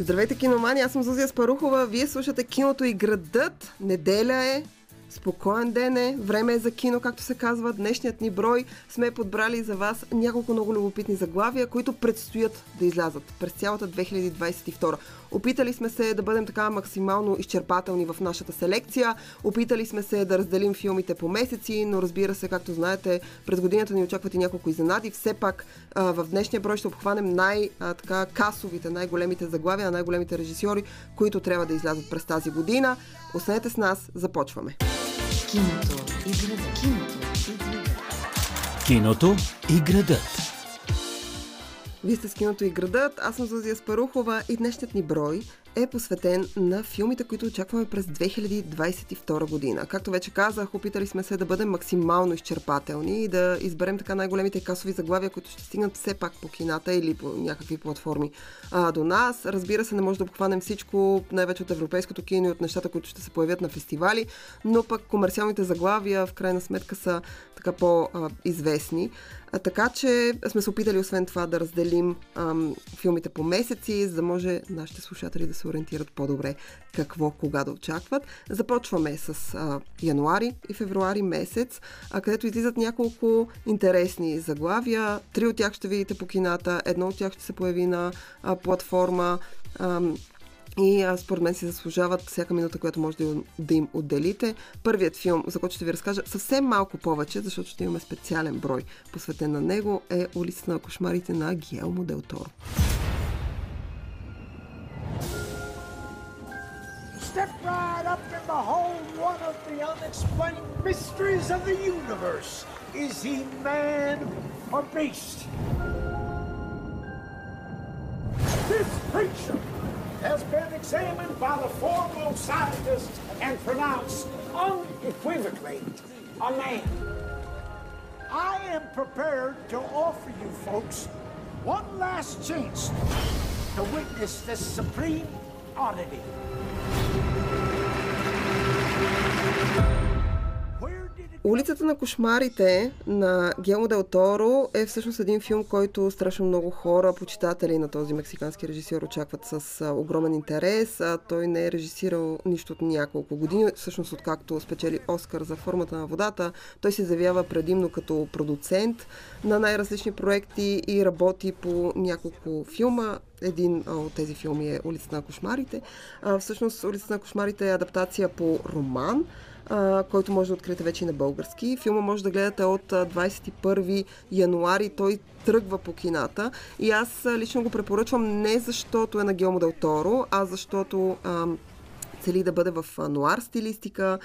Здравейте, киномани! Аз съм Зузия Спарухова. Вие слушате киното и градът. Неделя е, Спокоен ден е, време е за кино, както се казва. Днешният ни брой сме подбрали за вас няколко много любопитни заглавия, които предстоят да излязат през цялата 2022. Опитали сме се да бъдем така максимално изчерпателни в нашата селекция. Опитали сме се да разделим филмите по месеци, но разбира се, както знаете, през годината ни очакват и няколко изненади. Все пак в днешния брой ще обхванем най-касовите, най-големите заглавия на най-големите режисьори, които трябва да излязат през тази година. Останете с нас, започваме. Киното и градът. Киното и градът. Киното и градът. Вие сте с киното и градът, аз съм Зузия Спарухова и днешният ни брой е посветен на филмите, които очакваме през 2022 година. Както вече казах, опитали сме се да бъдем максимално изчерпателни и да изберем така най-големите касови заглавия, които ще стигнат все пак по кината или по някакви платформи а, до нас. Разбира се, не може да обхванем всичко, най-вече от европейското кино и от нещата, които ще се появят на фестивали, но пък комерциалните заглавия в крайна сметка са така по-известни. Така че сме се опитали освен това да разделим ам, филмите по месеци, за да може нашите слушатели да се ориентират по-добре какво, кога да очакват. Започваме с а, януари и февруари месец, а, където излизат няколко интересни заглавия. Три от тях ще видите по кината, едно от тях ще се появи на а, платформа. Ам, и а, според мен си заслужават всяка минута, която може да, да им отделите. Първият филм, за който ще ви разкажа съвсем малко повече, защото ще имаме специален брой посветен на него, е Улицата на кошмарите на Гиелмо Дел Торо. Step right up and behold one of the unexplained mysteries of the universe. Is he man or beast? This creature has been examined by the foremost scientists and pronounced unequivocally a man. I am prepared to offer you folks one last chance to witness this supreme oddity. Thank you. Улицата на кошмарите на Гелмо Дел Торо е всъщност един филм, който страшно много хора, почитатели на този мексикански режисьор очакват с огромен интерес. Той не е режисирал нищо от няколко години, всъщност откакто спечели Оскар за формата на водата. Той се заявява предимно като продуцент на най-различни проекти и работи по няколко филма. Един от тези филми е Улицата на кошмарите. А, всъщност Улицата на кошмарите е адаптация по роман който може да откриете вече и на български. Филма може да гледате от 21 януари. Той тръгва по кината и аз лично го препоръчвам не защото е на Геомо Дел Торо, а защото а, цели да бъде в нуар стилистика.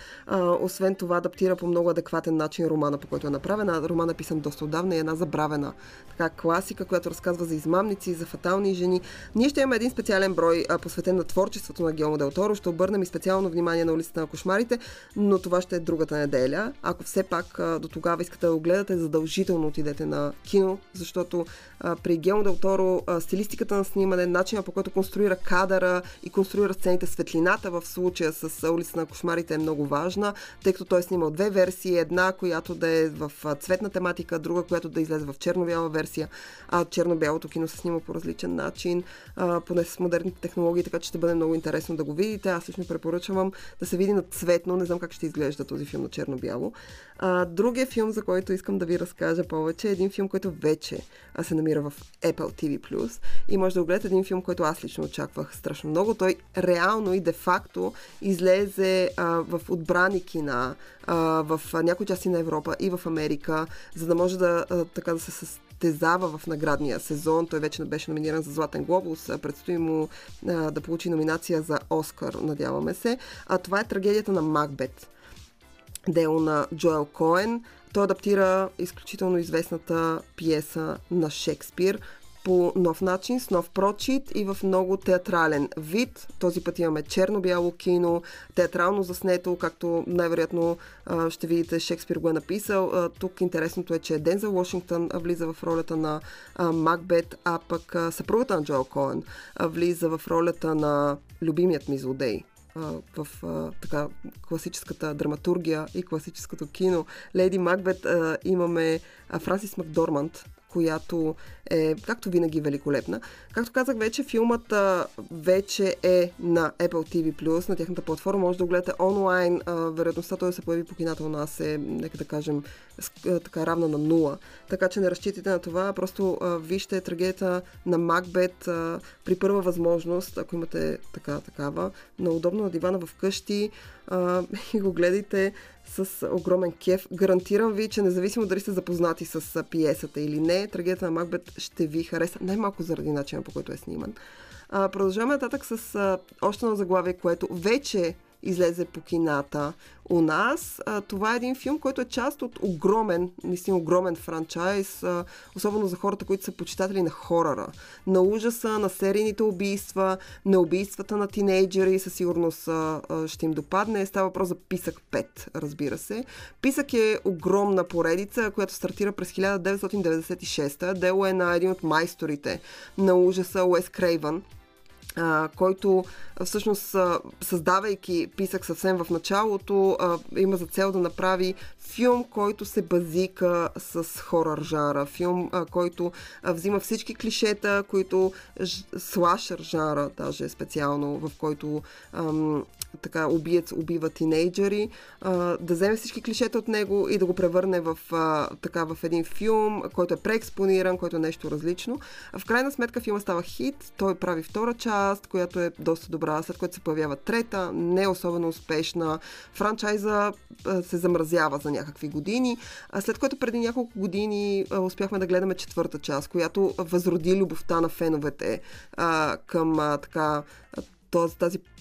Освен това, адаптира по много адекватен начин романа, по който е направена. Романа е писан доста отдавна и е една забравена така класика, която разказва за измамници, за фатални жени. Ние ще имаме един специален брой, а, посветен на творчеството на Геомо Дел Торо. Ще обърнем и специално внимание на улицата на кошмарите, но това ще е другата неделя. Ако все пак до тогава искате да го гледате, задължително отидете на кино, защото при Геомо Дел Торо а, стилистиката на снимане, начина по който конструира кадъра и конструира сцените, светлината в случая с улица на кошмарите е много важна, тъй като той е снимал две версии. Една, която да е в цветна тематика, друга, която да излезе в черно-бяла версия. А черно-бялото кино се снима по различен начин, а, поне с модерните технологии, така че ще бъде много интересно да го видите. Аз лично препоръчвам да се види на цветно. Не знам как ще изглежда този филм на черно-бяло. А, другия филм, за който искам да ви разкажа повече, е един филм, който вече се намира в Apple TV+. И може да го гледате един филм, който аз лично очаквах страшно много. Той реално и де-факто излезе а, в отбрани кина в някои части на Европа и в Америка, за да може да, така да се състезава в наградния сезон. Той вече беше номиниран за Златен глобус. Предстои му да получи номинация за Оскар, надяваме се. А това е трагедията на Макбет дело на Джоел Коен. Той адаптира изключително известната пиеса на Шекспир по нов начин, с нов прочит и в много театрален вид. Този път имаме черно-бяло кино, театрално заснето, както най-вероятно ще видите Шекспир го е написал. Тук интересното е, че Дензел Вашингтон влиза в ролята на Макбет, а пък съпругата на Джоел Коен влиза в ролята на любимият ми злодей в а, така класическата драматургия и класическото кино. Леди Макбет а, имаме а, Франсис Макдорманд, която е, както винаги, великолепна. Както казах вече, филмът вече е на Apple TV+, на тяхната платформа. Може да го гледате онлайн. Вероятността той да се появи по кината у нас е, нека да кажем, така равна на нула. Така че не разчитайте на това. Просто вижте трагедията на Макбет при първа възможност, ако имате така, такава, на удобно на дивана вкъщи а, и го гледайте с огромен кеф. Гарантирам ви, че независимо дали сте запознати с пиесата или не, трагедията на Макбет ще ви хареса най-малко заради начина по който е сниман. А, продължаваме нататък с а, още едно заглавие, което вече излезе по кината у нас. Това е един филм, който е част от огромен, наистина огромен франчайз, особено за хората, които са почитатели на хорора, на ужаса, на серийните убийства, на убийствата на тинейджери, със сигурност ще им допадне. Става въпрос за Писък 5, разбира се. Писък е огромна поредица, която стартира през 1996. Дело е на един от майсторите на ужаса Уес Крейвън а, който всъщност създавайки писък съвсем в началото, а, има за цел да направи филм, който се базика с хорър жара. Филм, а, който а, взима всички клишета, които ж, слашър жара, даже специално, в който ам, така убиец убива тинейджери, а, да вземе всички клишета от него и да го превърне в, а, така, в един филм, който е преекспониран, който е нещо различно. В крайна сметка филма става хит, той прави втора част, която е доста добра, след което се появява трета, не особено успешна. Франчайза а, се замразява за някакви години, а след което преди няколко години а, успяхме да гледаме четвърта част, която възроди любовта на феновете а, към а, така тази а,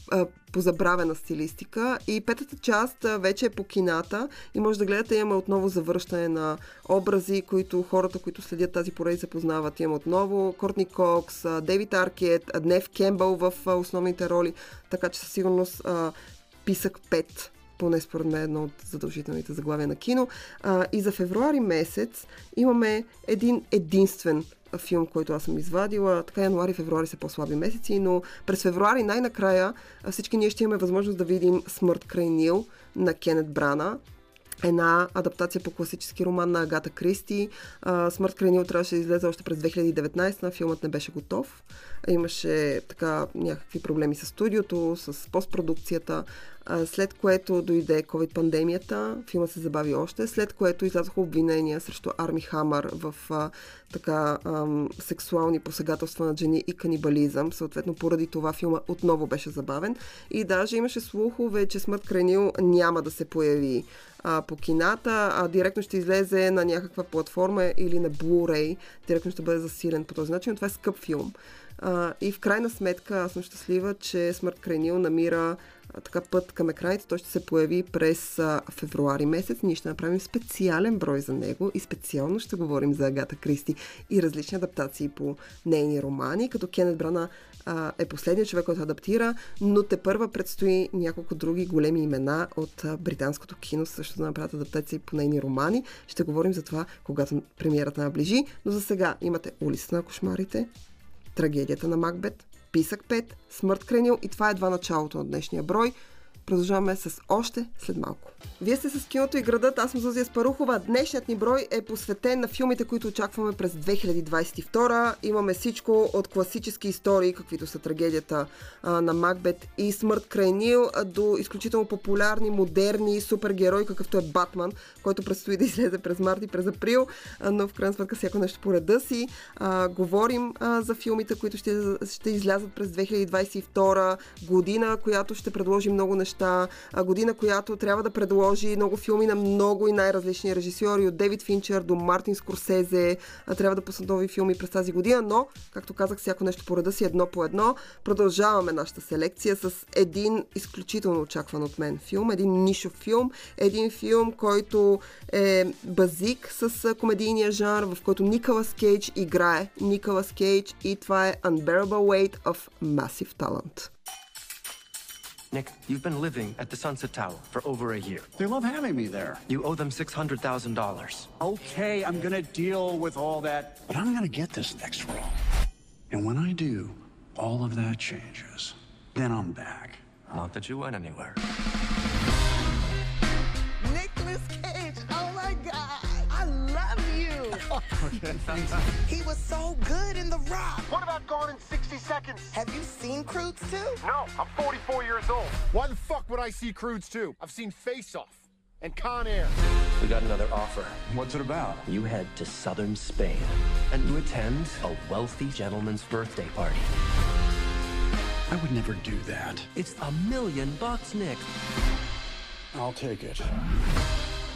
позабравена стилистика. И петата част вече е по кината и може да гледате, имаме отново завръщане на образи, които хората, които следят тази поредица познават. Имаме отново Кортни Кокс, Дейвид Аркет, Днев Кембъл в основните роли, така че със сигурност писък 5 поне според мен едно от задължителните заглавия на кино. А, и за февруари месец имаме един единствен филм, който аз съм извадила. Така януари и февруари са по-слаби месеци, но през февруари най-накрая всички ние ще имаме възможност да видим Смърт край Нил на Кенет Брана една адаптация по класически роман на Агата Кристи. Смърт край Нил трябваше да излезе още през 2019, но филмът не беше готов. Имаше така някакви проблеми с студиото, с постпродукцията, след което дойде COVID-пандемията, филма се забави още, след което излязоха обвинения срещу Арми Хамър в а, така ам, сексуални посегателства на жени и канибализъм. Съответно, поради това филма отново беше забавен. И даже имаше слухове, че Смърт Кренил няма да се появи а, по кината, а директно ще излезе на някаква платформа или на Blu-ray. Директно ще бъде засилен по този начин. Но това е скъп филм. А, и в крайна сметка аз съм щастлива, че Смърт Крайнил намира така път към екраните. Той ще се появи през а, февруари месец. Ние ще направим специален брой за него и специално ще говорим за Агата Кристи и различни адаптации по нейни романи, като Кенет Брана а, е последният човек, който адаптира, но те първа предстои няколко други големи имена от а, британското кино също да направят адаптации по нейни романи. Ще говорим за това, когато премиерата наближи, но за сега имате улицата на кошмарите, трагедията на Макбет, Писък 5, Смърт Кренил и това е едва началото на днешния брой. Продължаваме с още след малко. Вие сте с киното и градът, аз съм Зузия Спарухова. Днешният ни брой е посветен на филмите, които очакваме през 2022. Имаме всичко от класически истории, каквито са трагедията а, на Макбет и Смърт край Нил, до изключително популярни, модерни супергерои, какъвто е Батман, който предстои да излезе през март и през април, а, но в крайна сметка всяко нещо по реда си. А, говорим а, за филмите, които ще, ще излязат през 2022 година, която ще предложи много неща. А, година, която трябва да предложи много филми на много и най-различни режисьори, от Дейвид Финчер до Мартин Скорсезе. Трябва да пуснат нови филми през тази година, но, както казах, всяко нещо по реда си едно по едно. Продължаваме нашата селекция с един изключително очакван от мен филм, един нишов филм, един филм, който е базик с комедийния жанр, в който Николас Кейдж играе Николас Кейдж и това е Unbearable Weight of Massive Talent. Nick, you've been living at the Sunset Tower for over a year. They love having me there. You owe them $600,000. Okay, I'm gonna deal with all that, but I'm gonna get this next role. And when I do, all of that changes. Then I'm back. Not that you went anywhere. Nicholas Cage, oh my God, he was so good in The Rock. What about Gone in 60 Seconds? Have you seen Croods 2? No, I'm 44 years old. Why the fuck would I see Croods 2? I've seen Face Off and Con Air. We got another offer. What's it about? You head to southern Spain and you attend a wealthy gentleman's birthday party. I would never do that. It's a million bucks, Nick. I'll take it.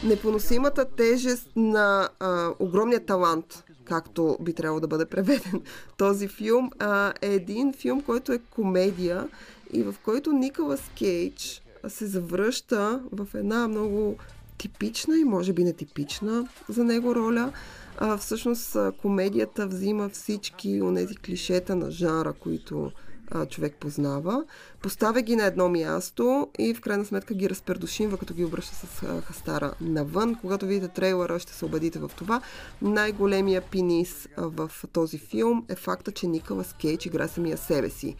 Непоносимата тежест на а, огромния талант, както би трябвало да бъде преведен този филм, а, е един филм, който е комедия и в който Николас Кейдж се завръща в една много типична и може би нетипична за него роля. А, всъщност комедията взима всички от тези клишета на жанра, които а, човек познава, поставя ги на едно място и в крайна сметка ги разпердушимва, като ги обръща с хастара навън. Когато видите трейлера, ще се убедите в това. Най-големия пинис в този филм е факта, че Николас Кейдж играе самия себе си.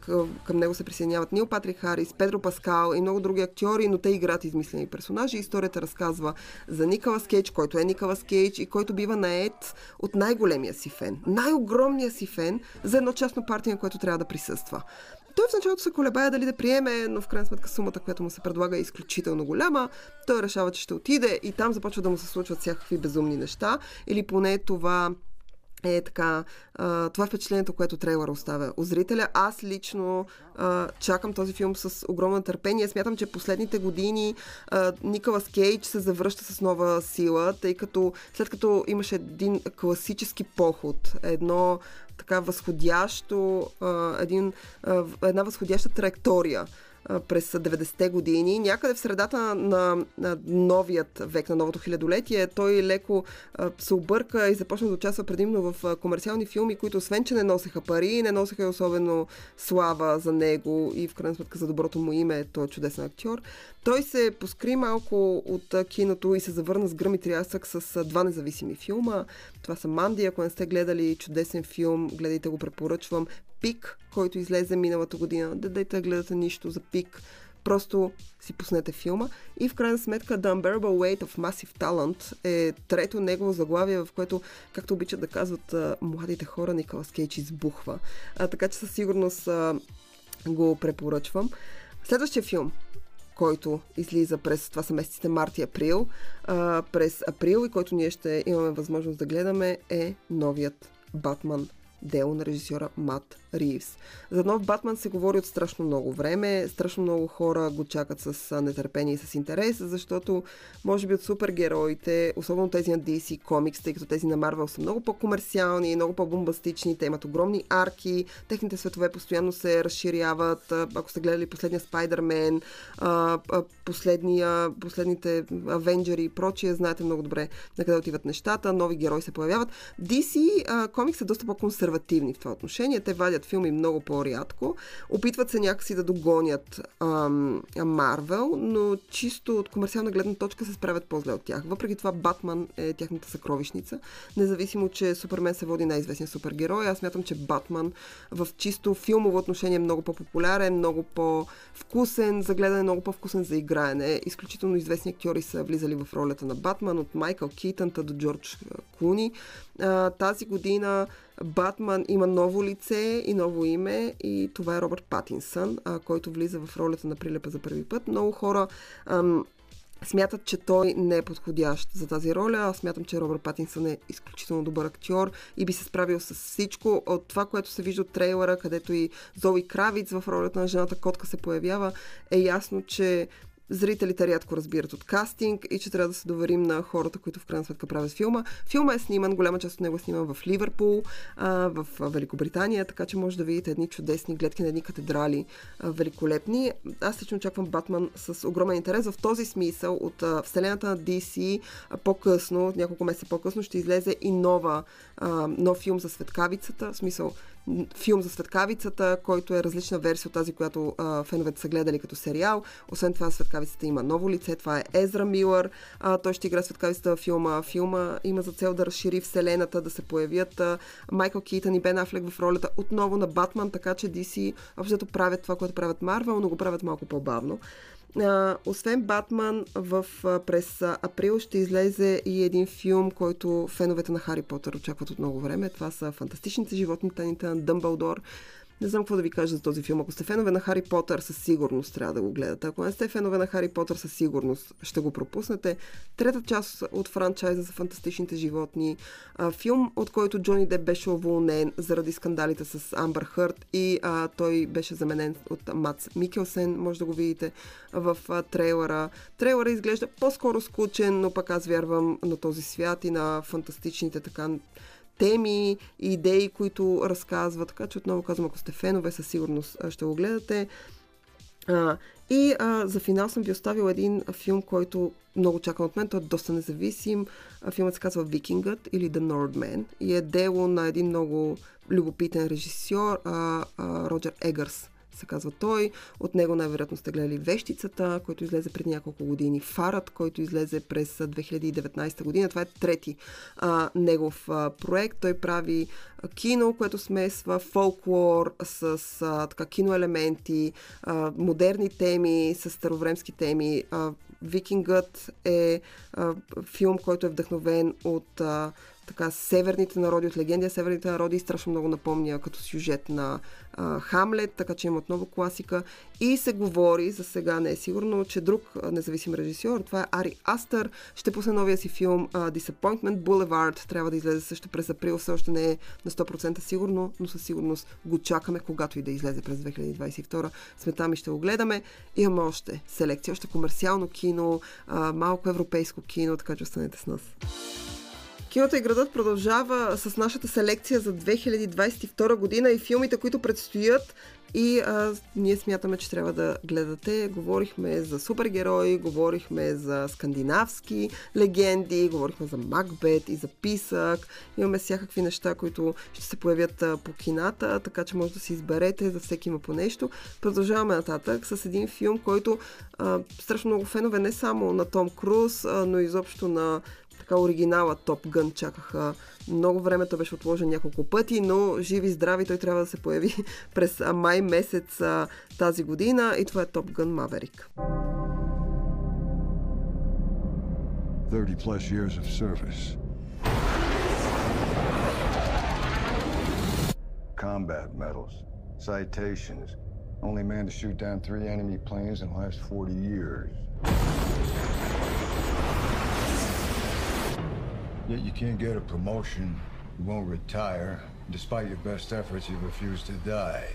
Към, към него се присъединяват Нил Патрик Харис, Педро Паскал и много други актьори, но те играят измислени персонажи. Историята разказва за Николас Кейдж, който е Николас Кейдж и който бива наед от най-големия си фен, най-огромния си фен за едно частно партия, на което трябва да присъства. Той в началото се колебае дали да приеме, но в крайна сметка сумата, която му се предлага е изключително голяма. Той решава, че ще отиде и там започва да му се случват всякакви безумни неща. Или поне това е така, а, това е впечатлението, което трейлър оставя у зрителя. Аз лично а, чакам този филм с огромно търпение. Смятам, че последните години а, Николас Кейдж се завръща с нова сила, тъй като след като имаше един класически поход, едно така възходящо, а, един, а, една възходяща траектория през 90-те години. Някъде в средата на, на новият век, на новото хилядолетие, той леко се обърка и започна да участва предимно в комерциални филми, които освен, че не носеха пари, не носеха и особено слава за него и в крайна сметка за доброто му име, той е чудесен актьор. Той се поскри малко от киното и се завърна с гръм и трясък с два независими филма. Това са Манди, ако не сте гледали чудесен филм, гледайте го, препоръчвам. Пик, който излезе миналата година. Да дайте гледате нищо за Пик. Просто си пуснете филма. И в крайна сметка The Unbearable Weight of Massive Talent е трето негово заглавие, в което, както обичат да казват младите хора, Николас Кейдж избухва. А, така че със сигурност а, го препоръчвам. Следващия филм, който излиза през, това са месеците март и април, а, през април и който ние ще имаме възможност да гледаме е новият Батман дело на режисьора Мат Ривс. За нов Батман се говори от страшно много време. Страшно много хора го чакат с нетърпение и с интерес, защото може би от супергероите, особено тези на DC Comics, тъй като тези на Марвел са много по-комерциални, много по-бомбастични, те имат огромни арки, техните светове постоянно се разширяват. Ако сте гледали последния Спайдермен, последния, последните Авенджери и прочие, знаете много добре на къде отиват нещата, нови герои се появяват. DC комикс е доста по-консервативни в това отношение. Те вадят филми много по-рядко. Опитват се някакси да догонят Марвел, но чисто от комерциална гледна точка се справят по-зле от тях. Въпреки това Батман е тяхната съкровищница. Независимо, че Супермен се води най-известен супергерой, аз смятам, че Батман в чисто филмово отношение е много по-популярен, много по-вкусен за гледане, много по-вкусен за играене. Изключително известни актьори са влизали в ролята на Батман, от Майкъл Китънта до Джордж Клуни. Тази година Батман има ново лице и ново име и това е Робърт Патинсън, а, който влиза в ролята на Прилепа за първи път. Много хора ам, смятат, че той не е подходящ за тази роля. Аз смятам, че Робърт Патинсън е изключително добър актьор и би се справил с всичко. От това, което се вижда от трейлера, където и Зои Кравиц в ролята на жената котка се появява, е ясно, че зрителите рядко разбират от кастинг и че трябва да се доверим на хората, които в крайна сметка правят филма. Филма е сниман, голяма част от него е сниман в Ливърпул, в Великобритания, така че може да видите едни чудесни гледки на едни катедрали, великолепни. Аз лично очаквам Батман с огромен интерес. В този смисъл от вселената на DC по-късно, няколко месеца по-късно, ще излезе и нова, нов филм за светкавицата, в смисъл филм за светкавицата, който е различна версия от тази, която а, феновете са гледали като сериал. Освен това, светкавицата има ново лице, това е Езра Милър, а, той ще играе светкавицата във филма. Филма има за цел да разшири вселената, да се появят а, Майкъл Китън и Бен Афлек в ролята отново на Батман, така че DC общо правят това, което правят Марвел, но го правят малко по-бавно. Освен Батман, в, през април ще излезе и един филм, който феновете на Хари Потър очакват от много време. Това са Фантастичните животни, тайните на Дъмбълдор. Не знам какво да ви кажа за този филм. Ако сте фенове на Хари Потър, със сигурност трябва да го гледате. Ако не сте фенове на Хари Потър, със сигурност ще го пропуснете. Трета част от франчайза за фантастичните животни. Филм, от който Джони Деп беше уволнен заради скандалите с Амбър Хърт и а, той беше заменен от Мац Микелсен. Може да го видите в а, трейлера. Трейлера изглежда по-скоро скучен, но пък аз вярвам на този свят и на фантастичните така теми идеи, които разказва. Така че отново казвам, ако сте фенове, със сигурност ще го гледате. А, и а, за финал съм ви оставил един филм, който много чакам от мен. Той е доста независим. Филмът се казва Викингът или The Nordman и е дело на един много любопитен режисьор, а, а, Роджер Егърс се казва той. От него най-вероятно сте гледали Вещицата, който излезе преди няколко години. Фарът, който излезе през 2019 година. Това е трети а, негов а, проект. Той прави кино, което смесва фолклор с а, така, киноелементи, а, модерни теми, с старовремски теми. А, Викингът е а, филм, който е вдъхновен от а, така северните народи, от легенди северните народи страшно много напомня като сюжет на а, Хамлет, така че има отново класика. И се говори, за сега не е сигурно, че друг а, независим режисьор, това е Ари Астър, ще пусне новия си филм а, Disappointment Boulevard. Трябва да излезе също през април, все още не е на 100% сигурно, но със сигурност го чакаме, когато и да излезе през 2022. Сме там и ще го гледаме. Имаме още селекция, още комерциално кино, а, малко европейско кино, така че останете с нас. Киното и градът продължава с нашата селекция за 2022 година и филмите, които предстоят. И а, ние смятаме, че трябва да гледате. Говорихме за супергерои, говорихме за скандинавски легенди, говорихме за Макбет и за Писък. Имаме всякакви неща, които ще се появят а, по кината, така че може да си изберете, за всеки има по нещо. Продължаваме нататък с един филм, който а, страшно много фенове не само на Том Круз, а, но изобщо на така оригинала Топ Гън чакаха много време. Той беше отложен няколко пъти, но живи здрави той трябва да се появи през май месец тази година и това е Топ Гън Маверик. 30 plus years of service. Combat medals, citations. Only man to shoot down three enemy planes in the last 40 years. Yet you can't get a promotion, you won't retire. Despite your best efforts, you refuse to die.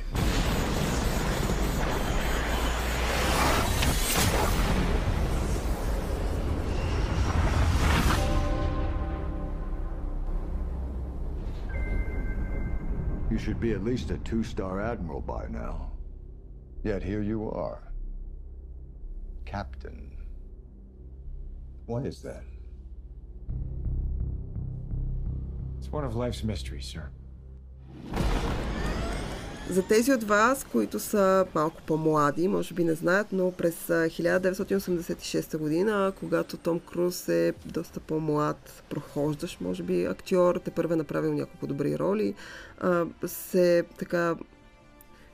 You should be at least a two-star admiral by now. Yet here you are. Captain. Why is that? За тези от вас, които са малко по-млади, може би не знаят, но през 1986 година, когато Том Круз е доста по-млад, прохождащ, може би, актьор, те първе направил няколко добри роли, се така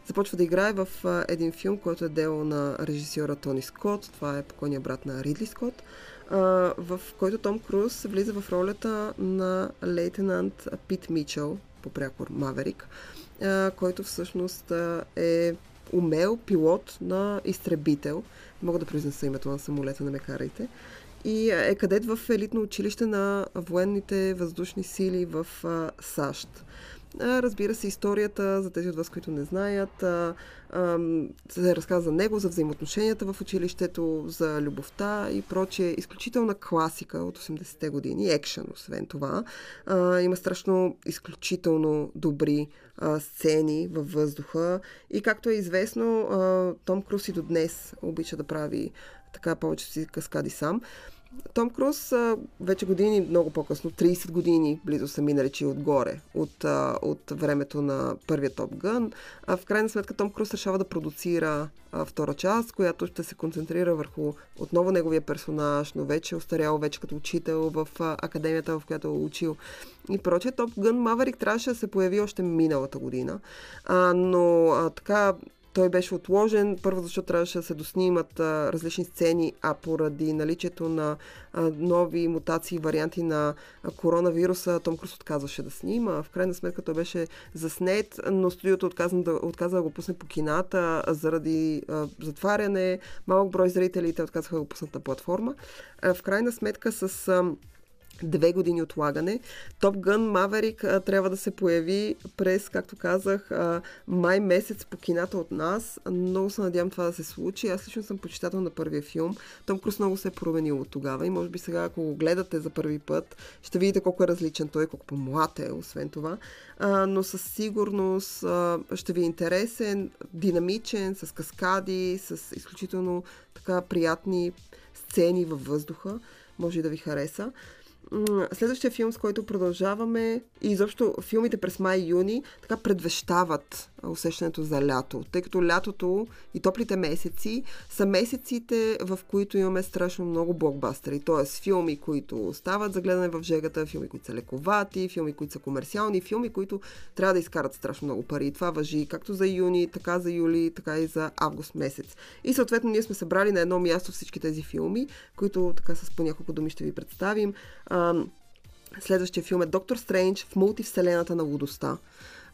започва да играе в един филм, който е дело на режисьора Тони Скот. Това е покойният брат на Ридли Скот в който Том Круз влиза в ролята на лейтенант Пит Мичел, по прякор Маверик, който всъщност е умел пилот на изтребител. Мога да произнеса името на самолета, не ме карайте. И е кадет в елитно училище на военните въздушни сили в САЩ. Разбира се, историята, за тези от вас, които не знаят, се разказва за него, за взаимоотношенията в училището, за любовта и прочее. Изключителна класика от 80-те години, екшен, освен това. Има страшно изключително добри сцени във въздуха и както е известно, Том Круз и до днес обича да прави така повече си каскади сам. Том Круз вече години, много по-късно, 30 години близо са минали, че отгоре от, от времето на първия Топ Гън. В крайна сметка Том Круз решава да продуцира втора част, която ще се концентрира върху отново неговия персонаж, но вече остарял, вече като учител в академията, в която е учил. И прочее, Топ Гън Маверик трябваше да се появи още миналата година. А, но а, така той беше отложен, първо защото трябваше да се доснимат а, различни сцени, а поради наличието на а, нови мутации и варианти на а, коронавируса, Том Круз отказваше да снима. В крайна сметка той беше заснет, но студиото отказа да, отказа да го пусне по кината заради а, затваряне. Малък брой зрители те отказаха да го пуснат на платформа. А, в крайна сметка с... А, две години отлагане. Топ Гън Маверик трябва да се появи през, както казах, май месец по кината от нас. Много се надявам това да се случи. Аз лично съм почитател на първия филм. Том Круз много се е променил от тогава и може би сега, ако го гледате за първи път, ще видите колко е различен той, колко по-млад е, освен това. Но със сигурност ще ви е интересен, динамичен, с каскади, с изключително така приятни сцени във въздуха. Може да ви хареса. Следващия филм, с който продължаваме и изобщо филмите през май и юни така предвещават усещането за лято, тъй като лятото и топлите месеци са месеците, в които имаме страшно много блокбастери, т.е. филми, които стават за гледане в жегата, филми, които са лековати, филми, които са комерциални, филми, които трябва да изкарат страшно много пари. И това въжи както за юни, така за юли, така и за август месец. И съответно ние сме събрали на едно място всички тези филми, които така с по няколко думи ще ви представим. Следващия филм е Доктор Стрендж в мултивселената на лудостта.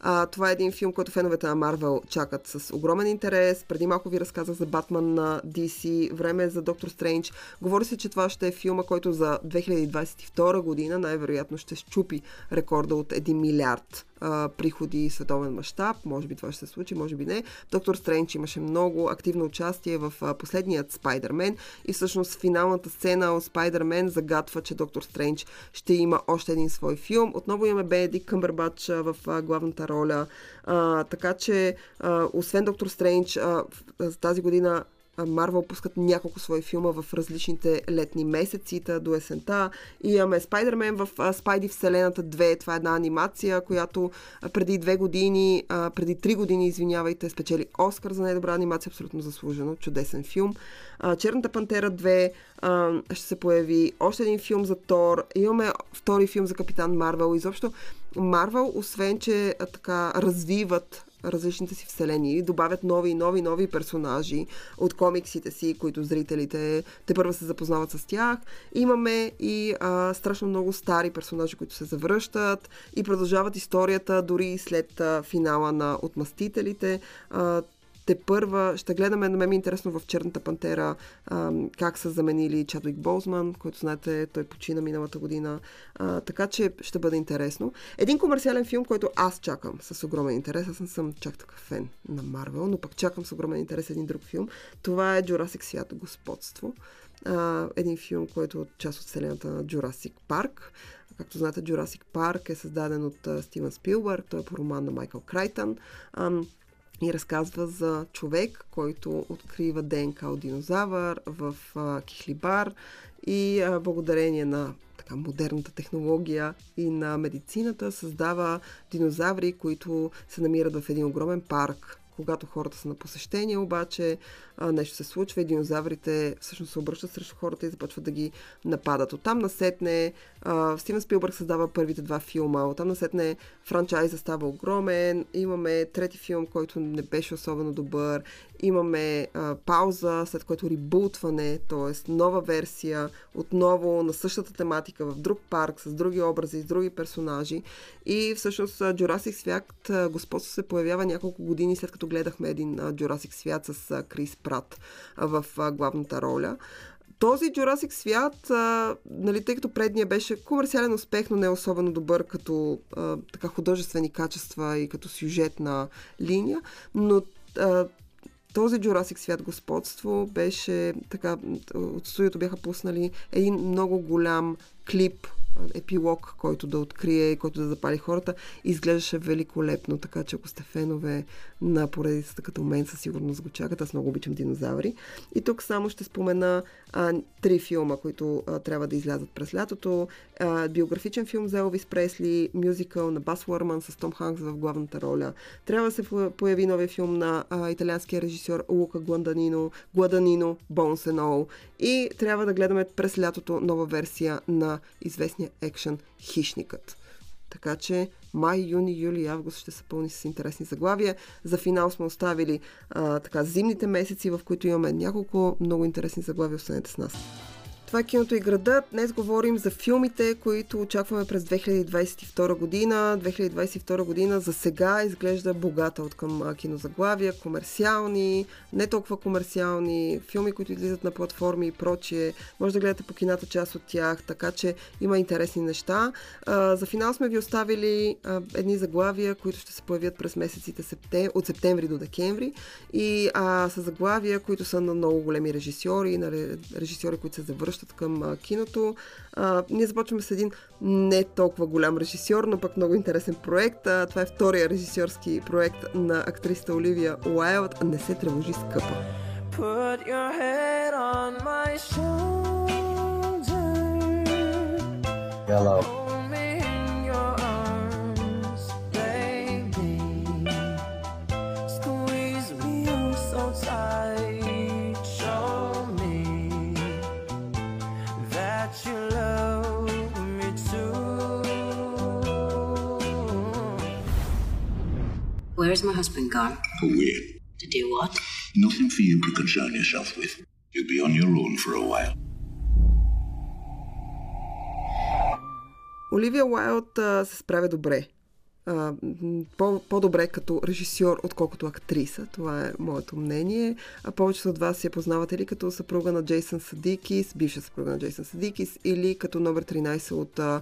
А, това е един филм, който феновете на Марвел чакат с огромен интерес. Преди малко ви разказах за Батман на DC, време е за Доктор Стрендж. Говори се, че това ще е филма, който за 2022 година най-вероятно ще щупи рекорда от 1 милиард а, приходи световен мащаб. Може би това ще се случи, може би не. Доктор Стрендж имаше много активно участие в а, последният Спайдермен и всъщност финалната сцена от Спайдермен загатва, че Доктор Стрендж ще има още един свой филм. Отново имаме Бенедик Къмбербач а, в а, главната роля. А, така че, а, освен Доктор Стрендж, а, тази година Марвел пускат няколко свои филма в различните летни месеци до есента. И имаме Спайдермен в Спайди Вселената 2. Това е една анимация, която преди две години, преди три години, извинявайте, спечели Оскар за най-добра анимация. Абсолютно заслужено. Чудесен филм. Черната пантера 2 ще се появи. Още един филм за Тор. Имаме втори филм за Капитан Марвел. Изобщо Марвел, освен че така развиват различните си вселени, добавят нови и нови, нови персонажи от комиксите си, които зрителите те първо се запознават с тях. Имаме и а, страшно много стари персонажи, които се завръщат и продължават историята дори след а, финала на Отмъстителите. А, те първа ще гледаме, на мен ми е интересно в Черната пантера а, как са заменили Чадуик Болзман, който знаете, той почина миналата година. А, така че ще бъде интересно. Един комерциален филм, който аз чакам с огромен интерес. Аз не съм чак такъв фен на Марвел, но пък чакам с огромен интерес един друг филм. Това е Jurassic Свят Господство. А, един филм, който е част от вселената на Jurassic Park. Както знаете, Jurassic Park е създаден от Стивен Спилбърг. Той е по роман на Майкъл Крайтън и разказва за човек, който открива ДНК от динозавър в а, Кихлибар и а, благодарение на така, модерната технология и на медицината създава динозаври, които се намират в един огромен парк когато хората са на посещение, обаче а, нещо се случва и динозаврите всъщност се обръщат срещу хората и започват да ги нападат. Оттам насетне а, Стивен Спилбърг създава първите два филма, оттам насетне франчайза става огромен, имаме трети филм, който не беше особено добър, имаме а, пауза, след което ребутване, т.е. нова версия, отново на същата тематика в друг парк, с други образи, с други персонажи. И всъщност Jurassic свят, господство се появява няколко години след като гледахме един Jurassic свят с Крис Прат в а, главната роля този Jurassic свят, а, нали, тъй като предния беше комерциален успех, но не особено добър като а, така художествени качества и като сюжетна линия, но а, този Jurassic свят господство беше така, от студиото бяха пуснали един много голям клип епилог, който да открие, който да запали хората, изглеждаше великолепно, така че ако сте фенове на поредицата като мен, със сигурност го чакат. Аз много обичам динозаври. И тук само ще спомена а, три филма, които а, трябва да излязат през лятото. А, биографичен филм за Елвис Пресли, мюзикъл на Бас Уърман с Том Ханкс в главната роля. Трябва да се появи новия филм на а, италианския режисьор Лука Гладанино, Гладанино, Bones and. И трябва да гледаме през лятото нова версия на известния екшен Хищникът. Така че май, юни, юли и август ще се пълни с интересни заглавия. За финал сме оставили а, така зимните месеци, в които имаме няколко много интересни заглавия. Останете с нас. Това е киното и града. Днес говорим за филмите, които очакваме през 2022 година. 2022 година за сега изглежда богата от към кинозаглавия, комерциални, не толкова комерциални, филми, които излизат на платформи и прочие. Може да гледате по кината част от тях, така че има интересни неща. За финал сме ви оставили едни заглавия, които ще се появят през месеците септем... от септември до декември и а, са заглавия, които са на много големи режисьори, на режисьори, които се завършват връщат към а, киното. А, ние започваме с един не толкова голям режисьор, но пък много интересен проект. А, това е втория режисьорски проект на актрисата Оливия Уайлд. Не се тревожи скъпа. Put your head on my shoulder. Hello. Where's my husband gone? Away. To do what? Nothing for you to concern yourself with. You'll be on your own for a while. Оливия Уайлд а, се справя добре. А, по, по-добре като режисьор, отколкото актриса. Това е моето мнение. А повечето от вас я познавате ли като съпруга на Джейсън Садикис, бивша съпруга на Джейсън Садикис, или като номер 13 от а,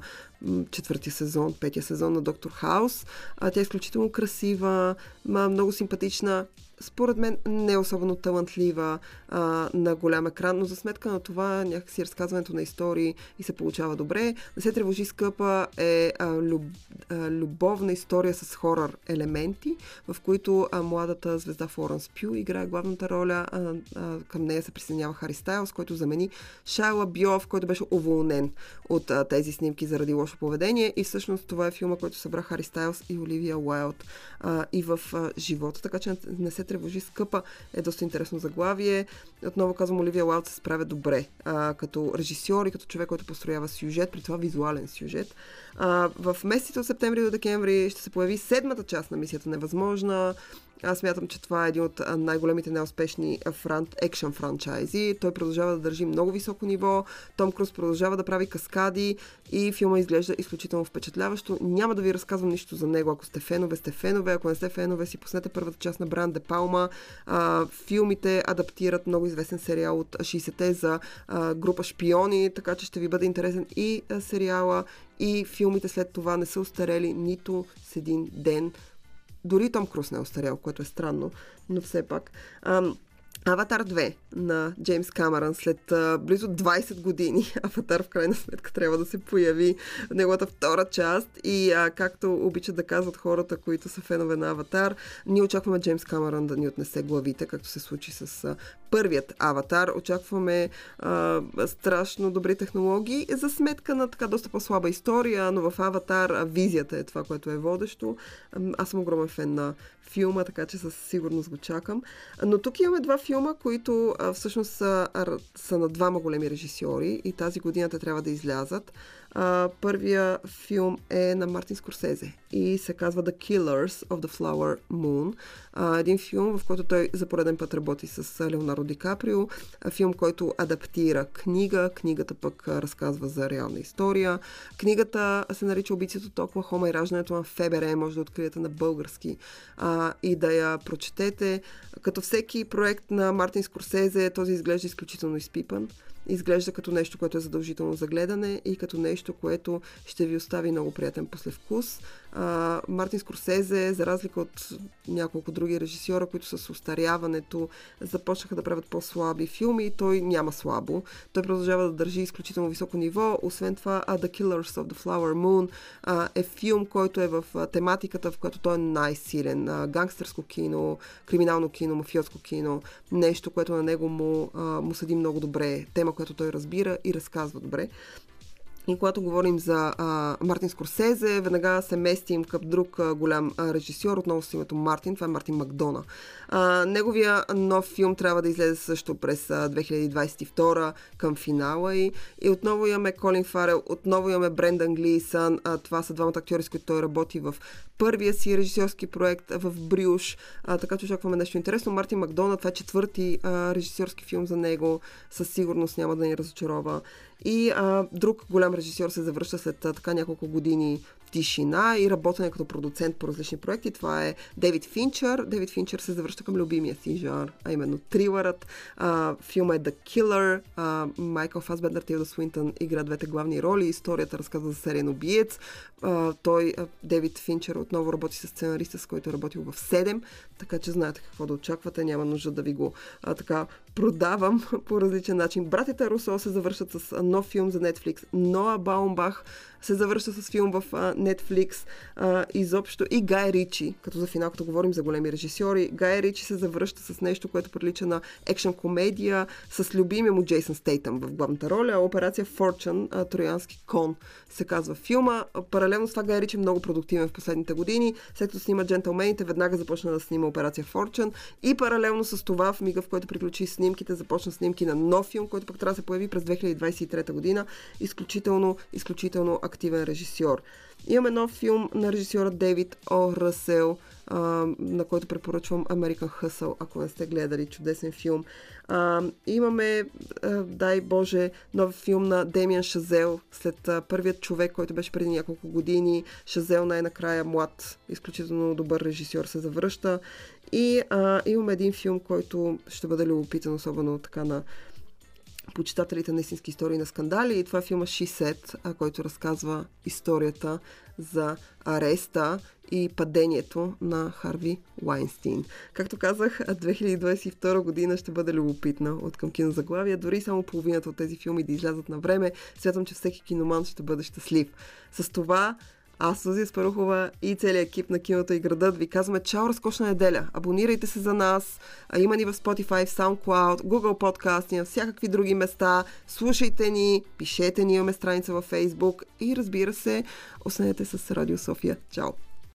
четвъртия сезон, петия сезон на Доктор Хаус. А, тя е изключително красива, много симпатична според мен не е особено талантлива а, на голям екран, но за сметка на това някакси разказването на истории и се получава добре. Не се тревожи скъпа е а, люб, а, любовна история с хорър елементи, в които а, младата звезда Флоренс Пю играе главната роля. А, а, към нея се присъединява Хари Стайлс, който замени Шайла Биов, който беше уволнен от а, тези снимки заради лошо поведение. И всъщност това е филма, който събра Хари Стайлс и Оливия Уайлд а, и в а, живота, така че не се тревожи скъпа е доста интересно заглавие. Отново казвам, Оливия Лаут се справя добре а, като режисьор и като човек, който построява сюжет, при това визуален сюжет. А, в месеците от септември до декември ще се появи седмата част на мисията Невъзможна. Аз смятам, че това е един от най-големите неуспешни франт, екшен франчайзи. Той продължава да държи много високо ниво. Том Круз продължава да прави каскади и филма изглежда изключително впечатляващо. Няма да ви разказвам нищо за него. Ако сте фенове, сте фенове. Ако не сте фенове, си пуснете първата част на Бран Де Палма. А, филмите адаптират много известен сериал от 60-те за а, група шпиони, така че ще ви бъде интересен и а, сериала, и филмите след това не са устарели нито с един ден. Дори Том Круз не е остарял, което е странно, но все пак. Ам, Аватар 2 на Джеймс Камерън след а, близо 20 години. Аватар в крайна сметка трябва да се появи в неговата втора част и а, както обичат да казват хората, които са фенове на Аватар, ние очакваме Джеймс Камерън да ни отнесе главите, както се случи с а, първият Аватар. Очакваме а, страшно добри технологии за сметка на така доста по-слаба история, но в Аватар а, визията е това, което е водещо. Аз съм огромен фен на филма, така че със сигурност го чакам. Но тук имаме два филма, които а, всъщност са, са на двама големи режисьори и тази година те трябва да излязат. А, първия филм е на Мартин Скорсезе и се казва The Killers of the Flower Moon. А, един филм, в който той за пореден път работи с Леонардо Ди Каприо. А, филм, който адаптира книга. Книгата пък разказва за реална история. Книгата се нарича Убийците от Оклахома и раждането на ФБР. Може да откриете на български а, и да я прочетете. Като всеки проект на Мартин Скорсезе, този изглежда изключително изпипан изглежда като нещо, което е задължително за гледане и като нещо, което ще ви остави много приятен послевкус. Мартин Скорсезе, за разлика от няколко други режисьора, които с устаряването започнаха да правят по-слаби филми, той няма слабо. Той продължава да държи изключително високо ниво. Освен това, The Killers of the Flower Moon а, е филм, който е в тематиката, в която той е най-силен. А, гангстерско кино, криминално кино, мафиотско кино. Нещо, което на него му, а, му съди много добре. Тема, която той разбира и разказва добре. И когато говорим за а, Мартин Скорсезе, веднага се местим към друг а, голям а, режисьор, отново с името Мартин, това е Мартин Макдона. А, неговия нов филм трябва да излезе също през а, 2022 към финала и, и отново имаме Колин Фарел, отново имаме Брендан Глисън, а, това са двамата актьори, с които той работи в първия си режисьорски проект в Брюш, а, така че очакваме нещо интересно. Мартин Макдона, това е четвърти а, режисьорски филм за него, със сигурност няма да ни разочарова. И а, друг голям режисьор се завръща след а, така няколко години тишина и работене като продуцент по различни проекти. Това е Дейвид Финчър. Дейвид Финчър се завръща към любимия си жанр, а именно трилърът. А, филма е The Killer. А, Майкъл Фасбендър, Тилда Суинтън игра двете главни роли. Историята разказва за сериен убиец. А, той, а, Дейвид Финчър, отново работи с сценариста, с който е работил в 7, така че знаете какво да очаквате. Няма нужда да ви го а, така продавам по различен начин. Братята Русо се завършат с нов филм за Netflix. Ноа Баумбах се завършва с филм в Netflix изобщо. И Гай Ричи, като за финал, като говорим за големи режисьори, Гай Ричи се завръща с нещо, което прилича на екшен комедия с любимия му Джейсън Стейтъм в главната роля. Операция Fortune, Троянски кон се казва филма. Паралелно с това Гай Ричи е много продуктивен в последните години. След като снима Джентълмените, веднага започна да снима Операция Fortune. И паралелно с това, в мига, в който приключи снимките, започна снимки на нов филм, който пък трябва да се появи през 2023 година. Изключително, изключително активен режисьор. Имаме нов филм на режисьора Дейвид О. Ръсел, а, на който препоръчвам American Hustle, ако не сте гледали чудесен филм. А, имаме, а, дай Боже, нов филм на Демиан Шазел, след а, първият човек, който беше преди няколко години. Шазел най-накрая млад, изключително добър режисьор се завръща. И а, имаме един филм, който ще бъде любопитен, особено така на почитателите на истински истории на скандали. И това е филма 60, който разказва историята за ареста и падението на Харви Лайнстин. Както казах, 2022 година ще бъде любопитна от към кинозаглавия. Дори само половината от тези филми да излязат на време. Смятам, че всеки киноман ще бъде щастлив. С това аз, Сузи Спарухова и целият екип на киното и градът ви казваме чао, разкошна неделя. Абонирайте се за нас. А има ни в Spotify, в SoundCloud, Google Podcast и на всякакви други места. Слушайте ни, пишете ни, имаме страница във Facebook и разбира се, останете с Радио София. Чао!